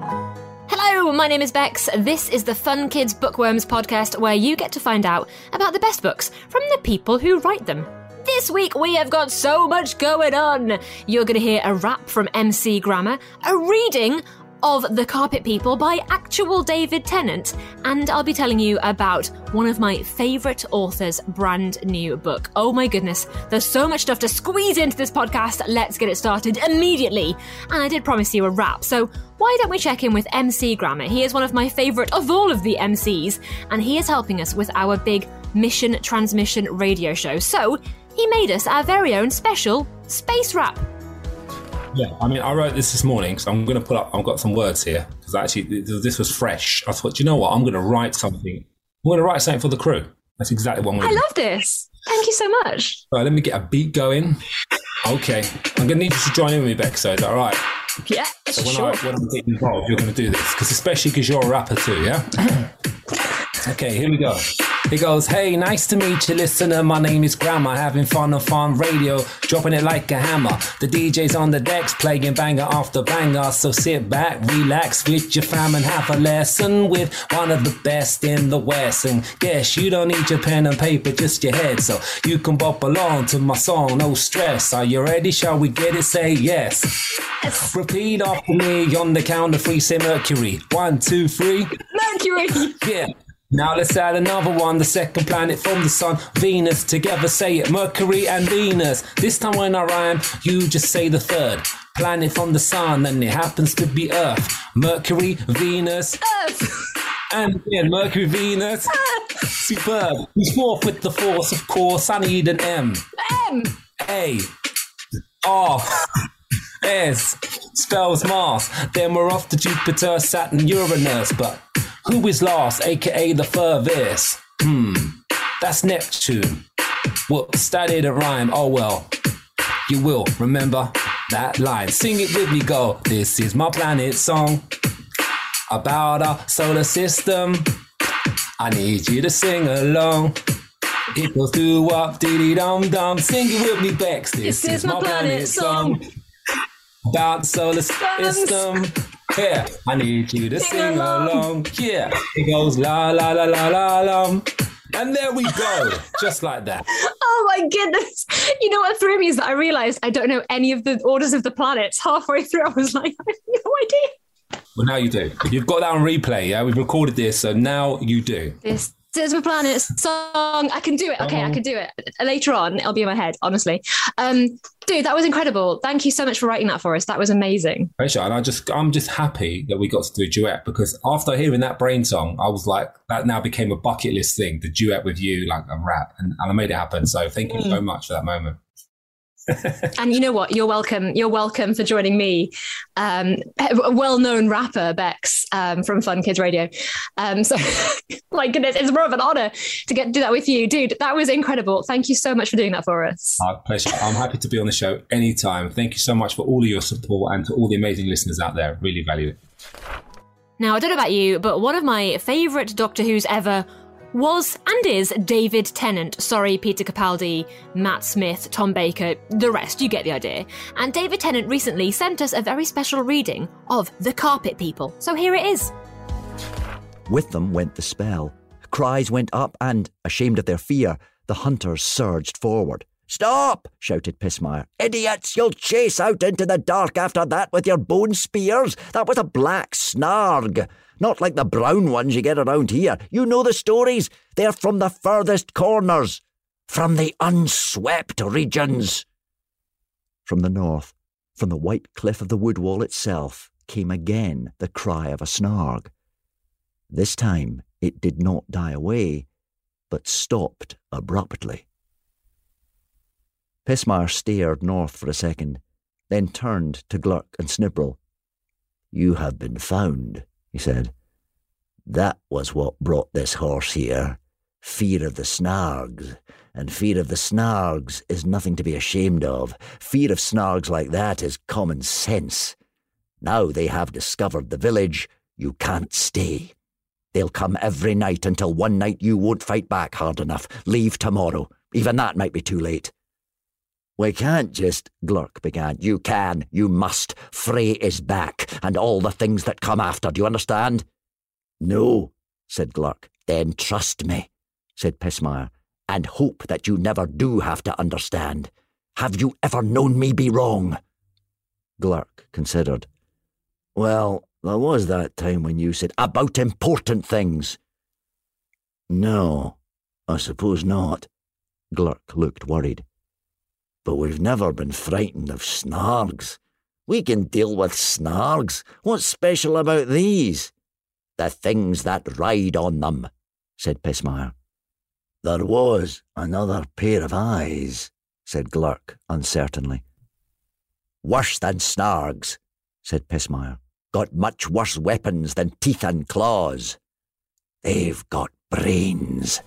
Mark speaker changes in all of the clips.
Speaker 1: Hello, my name is Bex. This is the Fun Kids Bookworms podcast where you get to find out about the best books from the people who write them. This week we have got so much going on. You're going to hear a rap from MC Grammar, a reading of The Carpet People by actual David Tennant, and I'll be telling you about one of my favourite authors' brand new book. Oh my goodness, there's so much stuff to squeeze into this podcast. Let's get it started immediately. And I did promise you a rap, so why don't we check in with MC Grammar? He is one of my favourite of all of the MCs, and he is helping us with our big mission transmission radio show. So, he made us our very own special space rap.
Speaker 2: Yeah, I mean, I wrote this this morning, so I'm going to put up. I've got some words here because actually this was fresh. I thought, you know what? I'm going to write something. I'm going to write something for the crew. That's exactly what I'm going
Speaker 1: to. I love this. Thank you so much.
Speaker 2: All right, let me get a beat going. Okay, I'm going to need you to join in with me, Beck. So is that all right?
Speaker 1: Yeah,
Speaker 2: so when
Speaker 1: sure.
Speaker 2: I when I'm getting involved, you're going to do this because especially because you're a rapper too, yeah. okay, here we go. He goes, Hey, nice to meet you, listener. My name is Grammar, having fun on farm radio, dropping it like a hammer. The DJ's on the decks, playing banger after banger. So sit back, relax with your fam, and have a lesson with one of the best in the West. And guess you don't need your pen and paper, just your head. So you can bop along to my song, no stress. Are you ready? Shall we get it? Say yes. yes. Repeat after me on the count of three, say Mercury. One, two, three.
Speaker 1: Mercury.
Speaker 2: Yeah. Now let's add another one, the second planet from the sun, Venus. Together say it, Mercury and Venus. This time when I rhyme, you just say the third planet from the sun, and it happens to be Earth. Mercury, Venus.
Speaker 1: Earth.
Speaker 2: And again, Mercury, Venus. Earth. Superb. Who's fourth with the force, of course? I need an M.
Speaker 1: M.
Speaker 2: A. R. S. Spells Mars. Then we're off to Jupiter, Saturn, Uranus. But who is last, aka the furthest? Hmm, that's Neptune. Whoops, that didn't rhyme. Oh well. You will remember that line. Sing it with me, go. This is my planet song about our solar system. I need you to sing along. It goes do up, diddy dum dum. Sing it with me, Bex.
Speaker 1: This, this is, my planet, planet song
Speaker 2: about the solar system. Yeah, I need you to sing, sing along. along. Yeah, it goes la la la la la la. And there we go, just like that.
Speaker 1: Oh my goodness. You know what threw me is that I realized I don't know any of the orders of the planets. Halfway through, I was like, I have no idea.
Speaker 2: Well, now you do. You've got that on replay, yeah? We've recorded this, so now you do.
Speaker 1: This is my planet song. I can do it. Okay, I can do it. Later on, it'll be in my head, honestly. Um, dude, that was incredible. Thank you so much for writing that for us. That was amazing.
Speaker 2: Pleasure. And I just I'm just happy that we got to do a duet because after hearing that brain song, I was like, that now became a bucket list thing, the duet with you, like a rap. And, and I made it happen. So thank you mm. so much for that moment.
Speaker 1: and you know what? You're welcome. You're welcome for joining me, um, a well-known rapper Bex um, from Fun Kids Radio. Um, so, my goodness, it's more of an honor to get to do that with you, dude. That was incredible. Thank you so much for doing that for us.
Speaker 2: Our pleasure. I'm happy to be on the show anytime. Thank you so much for all of your support and to all the amazing listeners out there. Really value it.
Speaker 1: Now, I don't know about you, but one of my favourite Doctor Who's ever was and is David Tennant. Sorry, Peter Capaldi, Matt Smith, Tom Baker, the rest, you get the idea. And David Tennant recently sent us a very special reading of The Carpet People. So here it is.
Speaker 3: With them went the spell. Cries went up, and, ashamed of their fear, the hunters surged forward. Stop! shouted Pismire. Idiots! You'll chase out into the dark after that with your bone spears. That was a black snarg. Not like the brown ones you get around here. You know the stories. They're from the furthest corners, from the unswept regions. From the north, from the white cliff of the wood wall itself, came again the cry of a snarg. This time it did not die away, but stopped abruptly. Pismire stared north for a second, then turned to Glurk and Snibril. You have been found, he said. That was what brought this horse here. Fear of the snargs. And fear of the snargs is nothing to be ashamed of. Fear of snargs like that is common sense. Now they have discovered the village, you can't stay. They'll come every night until one night you won't fight back hard enough. Leave tomorrow. Even that might be too late. We can't just, Glurk began. You can, you must. Fray is back, and all the things that come after. Do you understand? No, said Glurk. Then trust me, said Pismire, and hope that you never do have to understand. Have you ever known me be wrong? Glurk considered. Well, there was that time when you said about important things. No, I suppose not. Glurk looked worried. But we've never been frightened of snargs. We can deal with snargs. What's special about these? The things that ride on them, said Pismire. There was another pair of eyes, said Glurk uncertainly. Worse than snargs, said Pismire. Got much worse weapons than teeth and claws. They've got brains.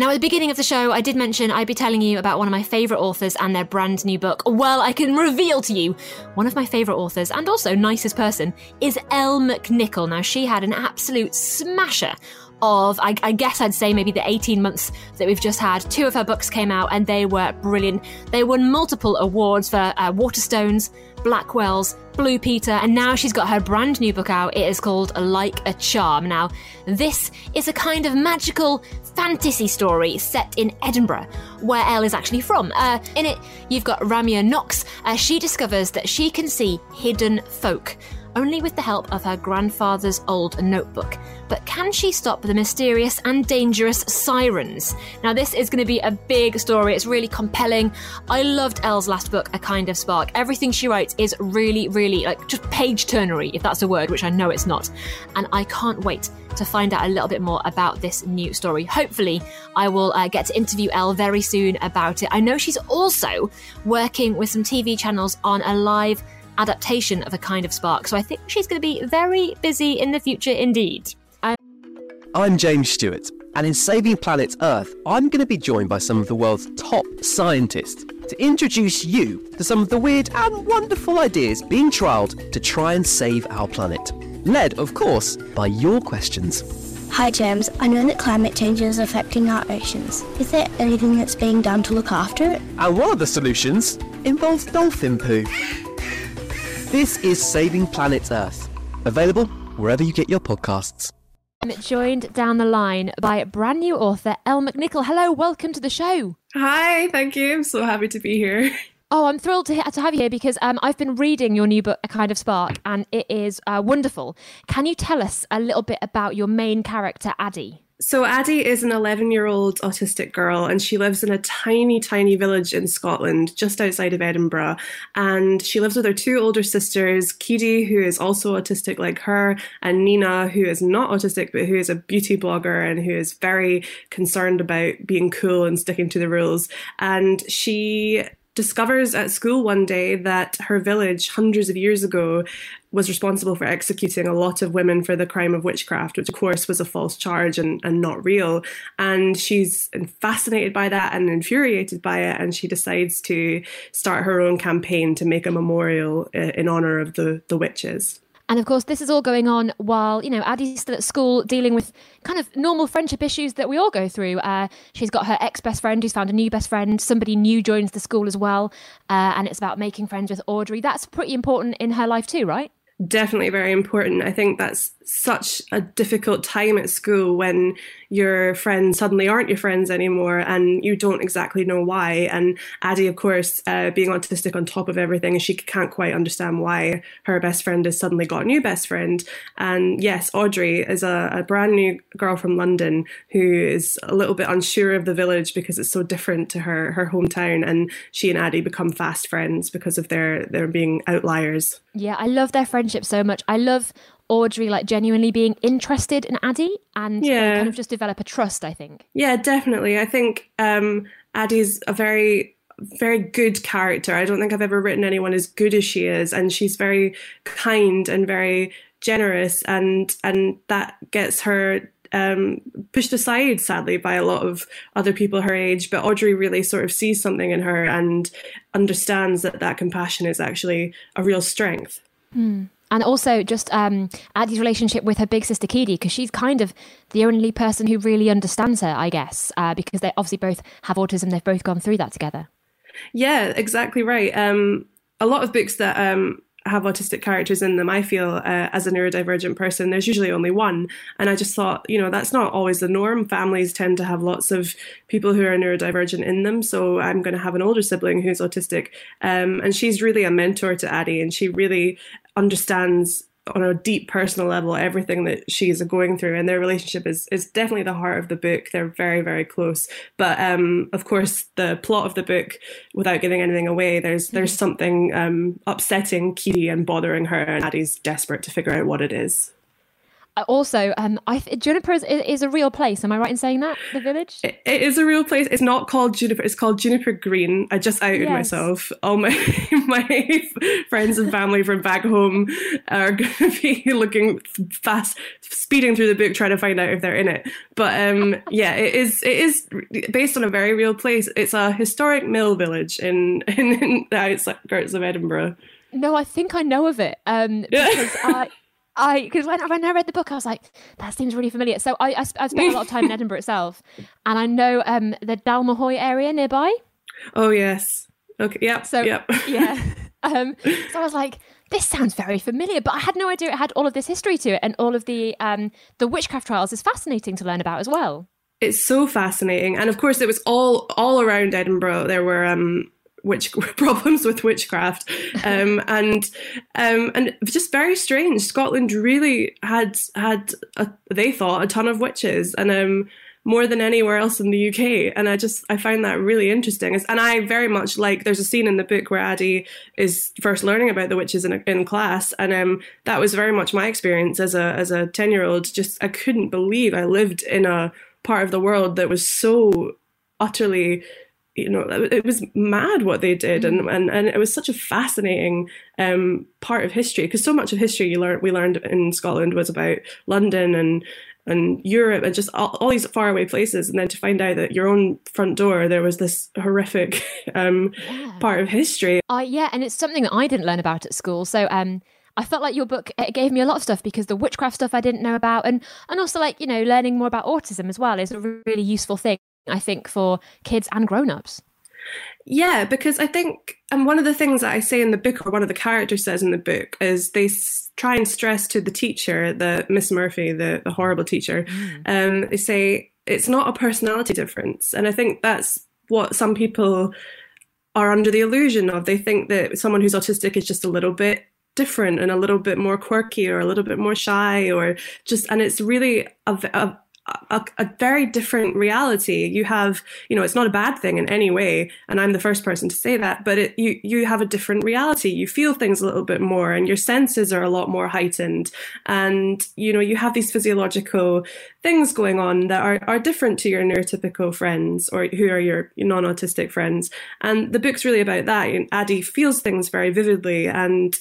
Speaker 1: Now, at the beginning of the show, I did mention I'd be telling you about one of my favourite authors and their brand new book. Well, I can reveal to you one of my favourite authors and also nicest person is Elle McNicoll. Now, she had an absolute smasher of, I, I, guess I'd say maybe the 18 months that we've just had. Two of her books came out and they were brilliant. They won multiple awards for uh, Waterstones, Blackwell's, Blue Peter, and now she's got her brand new book out. It is called Like a Charm. Now, this is a kind of magical fantasy story set in Edinburgh, where Elle is actually from. Uh, in it, you've got Ramya Knox. Uh, she discovers that she can see hidden folk only with the help of her grandfather's old notebook. But can she stop the mysterious and dangerous sirens? Now, this is going to be a big story. It's really compelling. I loved Elle's last book, A Kind of Spark. Everything she writes is really, really like just page turnery, if that's a word, which I know it's not. And I can't wait to find out a little bit more about this new story. Hopefully, I will uh, get to interview Elle very soon about it. I know she's also working with some TV channels on a live adaptation of a kind of spark. So I think she's going to be very busy in the future indeed.
Speaker 4: I'm, I'm James Stewart, and in Saving Planet Earth, I'm going to be joined by some of the world's top scientists to introduce you to some of the weird and wonderful ideas being trialled to try and save our planet. Led, of course, by your questions.
Speaker 5: Hi, James. I know that climate change is affecting our oceans. Is there anything that's being done to look after it?
Speaker 4: And one of the solutions involves dolphin poo. This is Saving Planet Earth, available wherever you get your podcasts.
Speaker 1: I'm joined down the line by brand new author Elle McNicoll. Hello, welcome to the show.
Speaker 6: Hi, thank you. I'm so happy to be here.
Speaker 1: Oh, I'm thrilled to, to have you here because um, I've been reading your new book, A Kind of Spark, and it is uh, wonderful. Can you tell us a little bit about your main character, Addie?
Speaker 6: So, Addie is an 11 year old autistic girl, and she lives in a tiny, tiny village in Scotland, just outside of Edinburgh. And she lives with her two older sisters, Keedie, who is also autistic like her, and Nina, who is not autistic, but who is a beauty blogger and who is very concerned about being cool and sticking to the rules. And she discovers at school one day that her village, hundreds of years ago, was responsible for executing a lot of women for the crime of witchcraft, which of course was a false charge and, and not real. And she's fascinated by that and infuriated by it. And she decides to start her own campaign to make a memorial uh, in honor of the, the witches.
Speaker 1: And of course, this is all going on while, you know, Addie's still at school dealing with kind of normal friendship issues that we all go through. Uh, she's got her ex best friend who's found a new best friend. Somebody new joins the school as well. Uh, and it's about making friends with Audrey. That's pretty important in her life too, right?
Speaker 6: definitely very important. I think that's such a difficult time at school when your friends suddenly aren't your friends anymore and you don't exactly know why. And Addie, of course, uh, being autistic on top of everything, she can't quite understand why her best friend has suddenly got a new best friend. And yes, Audrey is a, a brand new girl from London who is a little bit unsure of the village because it's so different to her her hometown. And she and Addie become fast friends because of their their being outliers.
Speaker 1: Yeah, I love their friendship so much. I love Audrey like genuinely being interested in Addie and yeah. kind of just develop a trust, I think.
Speaker 6: Yeah, definitely. I think um, Addie's a very very good character. I don't think I've ever written anyone as good as she is and she's very kind and very generous and and that gets her um, pushed aside, sadly, by a lot of other people her age. But Audrey really sort of sees something in her and understands that that compassion is actually a real strength.
Speaker 1: Mm. And also just um, Addie's relationship with her big sister Keedie, because she's kind of the only person who really understands her, I guess, uh, because they obviously both have autism. They've both gone through that together.
Speaker 6: Yeah, exactly right. Um, a lot of books that um, have autistic characters in them, I feel uh, as a neurodivergent person, there's usually only one. And I just thought, you know, that's not always the norm. Families tend to have lots of people who are neurodivergent in them. So I'm going to have an older sibling who's autistic. Um, and she's really a mentor to Addie, and she really understands on a deep personal level everything that she's going through and their relationship is is definitely the heart of the book. They're very very close. But um of course the plot of the book without giving anything away there's there's something um upsetting Kitty and bothering her and Addie's desperate to figure out what it is
Speaker 1: also, um, I Juniper is, is a real place. Am I right in saying that the village?
Speaker 6: It, it is a real place. It's not called Juniper. It's called Juniper Green. I just outed
Speaker 1: Yes.
Speaker 6: myself. All my my friends and family from back home are going to be looking fast, speeding through the book trying to find out if they're in it. But um, yeah, it is it is based on a very real place. It's a historic mill village in in, in the outskirts of Edinburgh.
Speaker 1: No, I think I know of it. Um, because I. I because when, when I read the book, I was like, that seems really familiar. So I, I, sp- I spent a lot of time in Edinburgh itself, and I know um, the Dalmahoy area nearby.
Speaker 6: Oh yes. Okay. Yeah.
Speaker 1: So
Speaker 6: yep.
Speaker 1: yeah. Um, so I was like, this sounds very familiar, but I had no idea it had all of this history to it, and all of the um, the witchcraft trials is fascinating to learn about as well.
Speaker 6: it's so fascinating and of course it was all all around edinburgh there were um witch problems with witchcraft um and um and just very strange scotland really had had a, they thought a ton of witches and um more than anywhere else in the UK. And I just, I find that really interesting. And I very much like, there's a scene in the book where Addie is first learning about the witches in, in class. And um, that was very much my experience as a, as a 10 year old. Just, I couldn't believe I lived in a part of the world that was so utterly you know it was mad what they did and and, and it was such a fascinating um, part of history because so much of history you learned we learned in Scotland was about London and and Europe and just all, all these faraway places and then to find out that your own front door there was this horrific um, part of history.
Speaker 1: I yeah, and it's something that I didn't learn about at school. So um, I felt like your book it gave me a lot of stuff because the witchcraft stuff I didn't know about, and and also like you know learning more about autism as well is a really useful thing I think for kids and grown ups.
Speaker 6: Yeah, because I think, and one of the things that I say in the book, or one of the characters says in the book, is they s- try and stress to the teacher, the Miss Murphy, the, the horrible teacher, um, they say it's not a personality difference. And I think that's what some people are under the illusion of. They think that someone who's autistic is just a little bit different and a little bit more quirky or a little bit more shy or just, and it's really a, a a, a, very different reality. You have, you know, it's not a bad thing in any way, and I'm the first person to say that. But it, you you have a different reality. You feel things a little bit more, and your senses are a lot more heightened. And you know, you have these physiological things going on that are are different to your neurotypical friends or who are your non-autistic friends. And the book's really about that. Addie feels things very vividly, and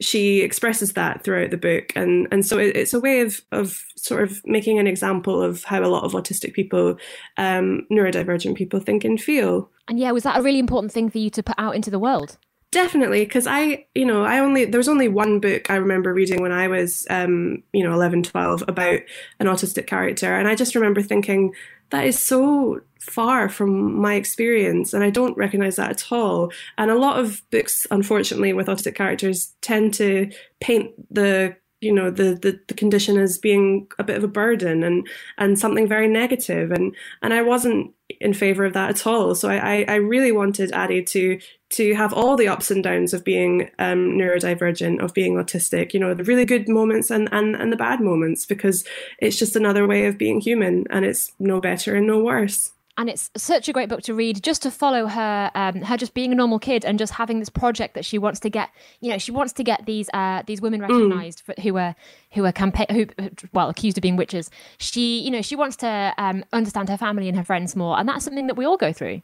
Speaker 6: she expresses that throughout the book. And and so it, it's a way of of sort of making an example of how a lot of autistic people, um, neurodivergent people, think and feel.
Speaker 1: And yeah, was that a really important thing for you to put out into the world?
Speaker 6: Definitely, because I, you know, I only, there was only one book I remember reading when I was, um, you know, 11, 12 about an autistic character. And I just remember thinking, that is so far from my experience and I don't recognize that at all. And a lot of books, unfortunately, with autistic characters tend to paint the you know the, the the condition as being a bit of a burden and and something very negative and and I wasn't in favor of that at all so I I really wanted Addie to to have all the ups and downs of being um, neurodivergent of being autistic you know the really good moments and and and the bad moments because it's just another way of being human and it's no better and no worse.
Speaker 1: And it's such a great book to read just to follow her um, her just being a normal kid and just having this project that she wants to get you know she wants to get these uh, these women recognized for, who are who are campaign who well accused of being witches. She you know she wants to um, understand her family and her friends more and that's something that we all go through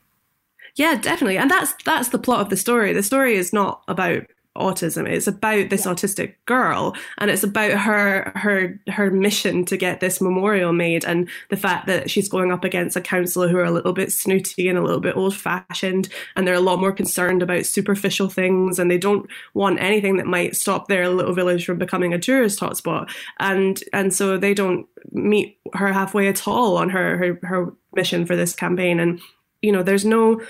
Speaker 6: yeah definitely. And that's that's the plot of the story. The story is not about autism. It's about this yeah. autistic girl and it's about her her her mission to get this memorial made and the fact that she's going up against a councillor who are a little bit snooty and a little bit old fashioned and they're a lot more concerned about superficial things and they don't want anything that might stop their little village from becoming a tourist hotspot. And and so they don't meet her halfway at all on her her, her mission for this campaign. And you know there's no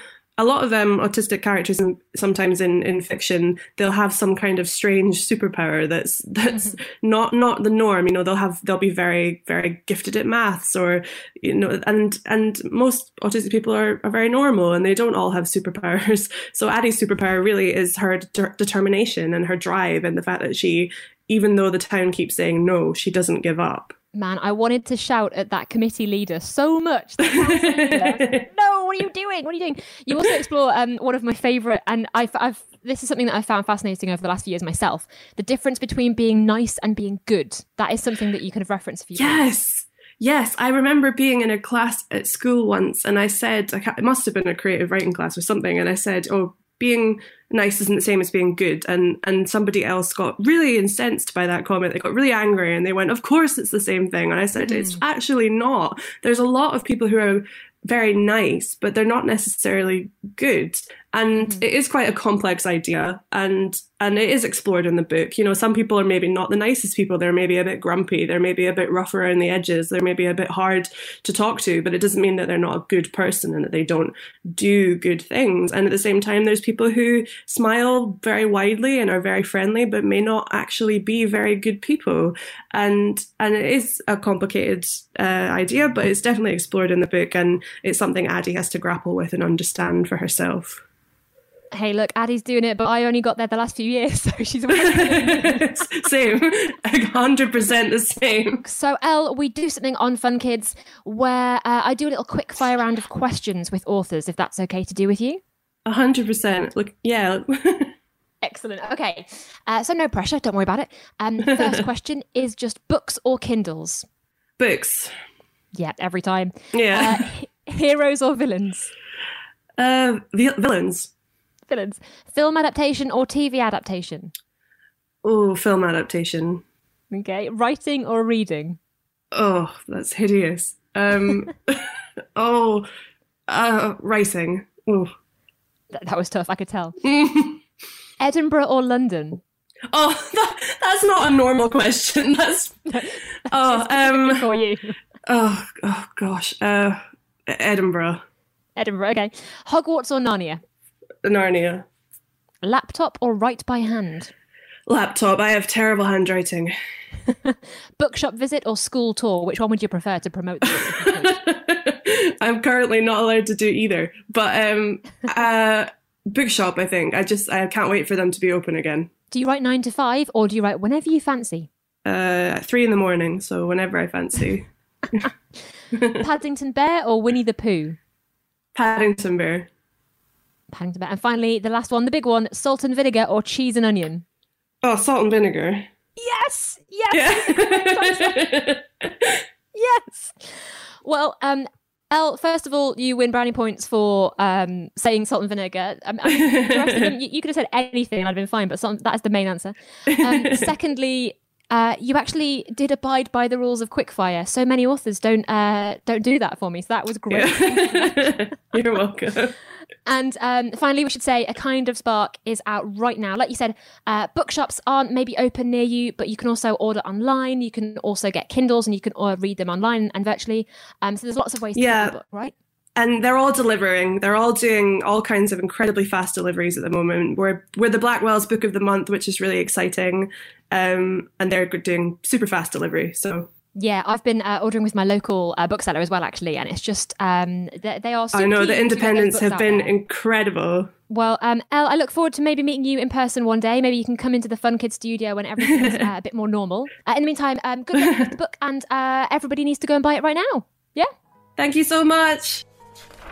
Speaker 6: a lot of um, autistic characters, in, sometimes in, in fiction, they'll have some kind of strange superpower that's that's mm-hmm. not not the norm. You know, they'll have they'll be very very gifted at maths, or you know, and and most autistic people are, are very normal, and they don't all have superpowers. So Addie's superpower really is her de- determination and her drive, and the fact that she, even though the town keeps saying no, she doesn't give up
Speaker 1: man, I wanted to shout at that committee leader so much. no, what are you doing? What are you doing? You also explore um, one of my favourite, and I've, I've, this is something that I found fascinating over the last few years myself. The difference between being nice and being good. That is something that you kind of reference a few
Speaker 6: Yes. Yes, I remember being in a class at school once, and I said, it must have been a creative writing class or something, and I said, "Oh, being nice isn't the same as being good. And and somebody else got really incensed by that comment. They got really angry and they went of course it's the same thing. And i said mm. it's actually not. There's a lot of people who are very nice but they're not necessarily good and mm. it is quite a complex idea and and it is explored in the book. You know some people are maybe not the nicest people. They're maybe a bit grumpy. They're maybe a bit rough around the edges. They're maybe a bit hard to talk to but it doesn't mean that they're not a good person and that they don't do good things. And at the same time there's people who smile very widely and are very friendly but may not actually be very good people. And and it is a complicated uh, idea but it's definitely explored in the book and it's something addie has to grapple with and understand for herself
Speaker 1: hey, look, Addie's doing it, but I only got there the last few years, so she's
Speaker 6: same, hundred percent the same.
Speaker 1: So, Elle, we do something on Fun Kids where uh, I do a little quick fire round of questions with authors, if that's okay to do with you.
Speaker 6: hundred percent. Look, yeah.
Speaker 1: Excellent. Okay, uh, so no pressure. Don't worry about it. Um, first question is just books or Kindles.
Speaker 6: Books.
Speaker 1: Yeah, every time.
Speaker 6: Yeah.
Speaker 1: Uh, heroes or villains?
Speaker 6: Uh, villains
Speaker 1: villains. Film adaptation or TV adaptation?
Speaker 6: Oh, film adaptation.
Speaker 1: Okay. Writing or reading?
Speaker 6: Oh, that's hideous. Um, oh, uh, writing. Oh.
Speaker 1: That, that was tough, I could tell. Edinburgh or London?
Speaker 6: Oh, that, that's not a normal question. That's, oh, um,
Speaker 1: for you.
Speaker 6: Oh, oh gosh. Uh, Edinburgh.
Speaker 1: Edinburgh, okay. Hogwarts or Narnia?
Speaker 6: Narnia.
Speaker 1: Laptop or write by hand?
Speaker 6: Laptop. I have terrible handwriting.
Speaker 1: Bookshop visit or school tour? Which one would you prefer to promote?
Speaker 6: I'm currently not allowed to do either. But um, uh, bookshop, I think. I just I can't wait for them to be open again.
Speaker 1: Do you write nine to five or do you write whenever you fancy?
Speaker 6: Uh, three in the morning, so whenever I fancy.
Speaker 1: Paddington Bear or Winnie the Pooh?
Speaker 6: Paddington Bear.
Speaker 1: Paddington Bear. And finally, the last one, the big one, salt and vinegar or cheese and onion?
Speaker 6: Oh, salt and vinegar.
Speaker 1: Yes, yes, yeah. yes. Well, um, Elle, first of all, you win brownie points for um, saying salt and vinegar. Um, I mean, them, you, you, could have said anything and I'd been fine, but that is the main answer. Um, secondly, uh, you actually did abide by the rules of quickfire. So many authors don't uh, don't do that for me. So that was great.
Speaker 6: Yeah. You're welcome.
Speaker 1: And um, finally, we should say A Kind of Spark is out right now. Like you said, uh, bookshops aren't maybe open near you, but you can also order online. You can also get Kindles and you can uh, read them online and virtually. Um, so there's lots of ways to yeah. get the book, right?
Speaker 6: and they're all delivering. They're all doing all kinds of incredibly fast deliveries at the moment. We're we're the Blackwell's Book of the Month, which is really exciting, um, and they're doing super fast delivery. So
Speaker 1: yeah, I've been uh, ordering with my local uh, bookseller as well, actually, and it's just um, they, they are.
Speaker 6: I know the independents have been incredible.
Speaker 1: Well, um, Elle, I look forward to maybe meeting you in person one day. Maybe you can come into the Fun Kids studio when everything's uh, a bit more normal. Uh, in the meantime, um, good luck with the book, and uh, everybody needs to go and buy it right now. Yeah.
Speaker 6: Thank you so much.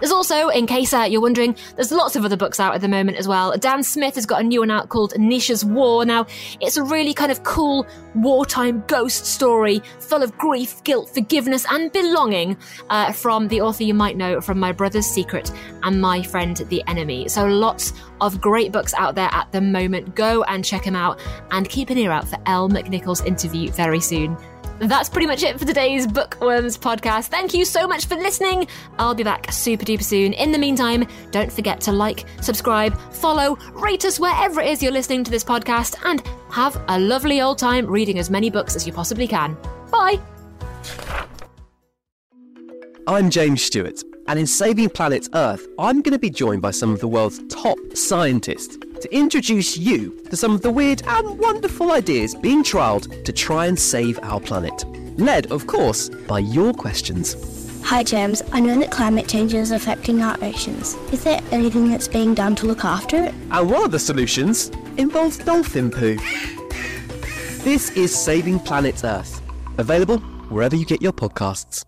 Speaker 1: There's also, in case uh, you're wondering, there's lots of other books out at the moment as well. Dan Smith has got a new one out called Nisha's War. Now, it's a really kind of cool wartime ghost story full of grief, guilt, forgiveness, and belonging uh, from the author you might know from My Brother's Secret and My Friend the Enemy. So, lots of great books out there at the moment. Go and check them out and keep an ear out for Elle McNicoll's interview very soon. That's pretty much it for today's Bookworms podcast. Thank you so much for listening. I'll be back super duper soon. In the meantime, don't forget to like, subscribe, follow, rate us wherever it is you're listening to this podcast, and have a lovely old time reading as many books as you possibly can. Bye.
Speaker 4: I'm James Stewart And in Saving Planet Earth, I'm going to be joined by some of the world's top scientists to introduce you to some of the weird and wonderful ideas being trialled to try and save our planet. Led, of course, by your questions.
Speaker 5: Hi, James. I know that climate change is affecting our oceans. Is there anything that's being done to look after it?
Speaker 4: And one of the solutions involves dolphin poo. This is Saving Planet Earth, available wherever you get your podcasts.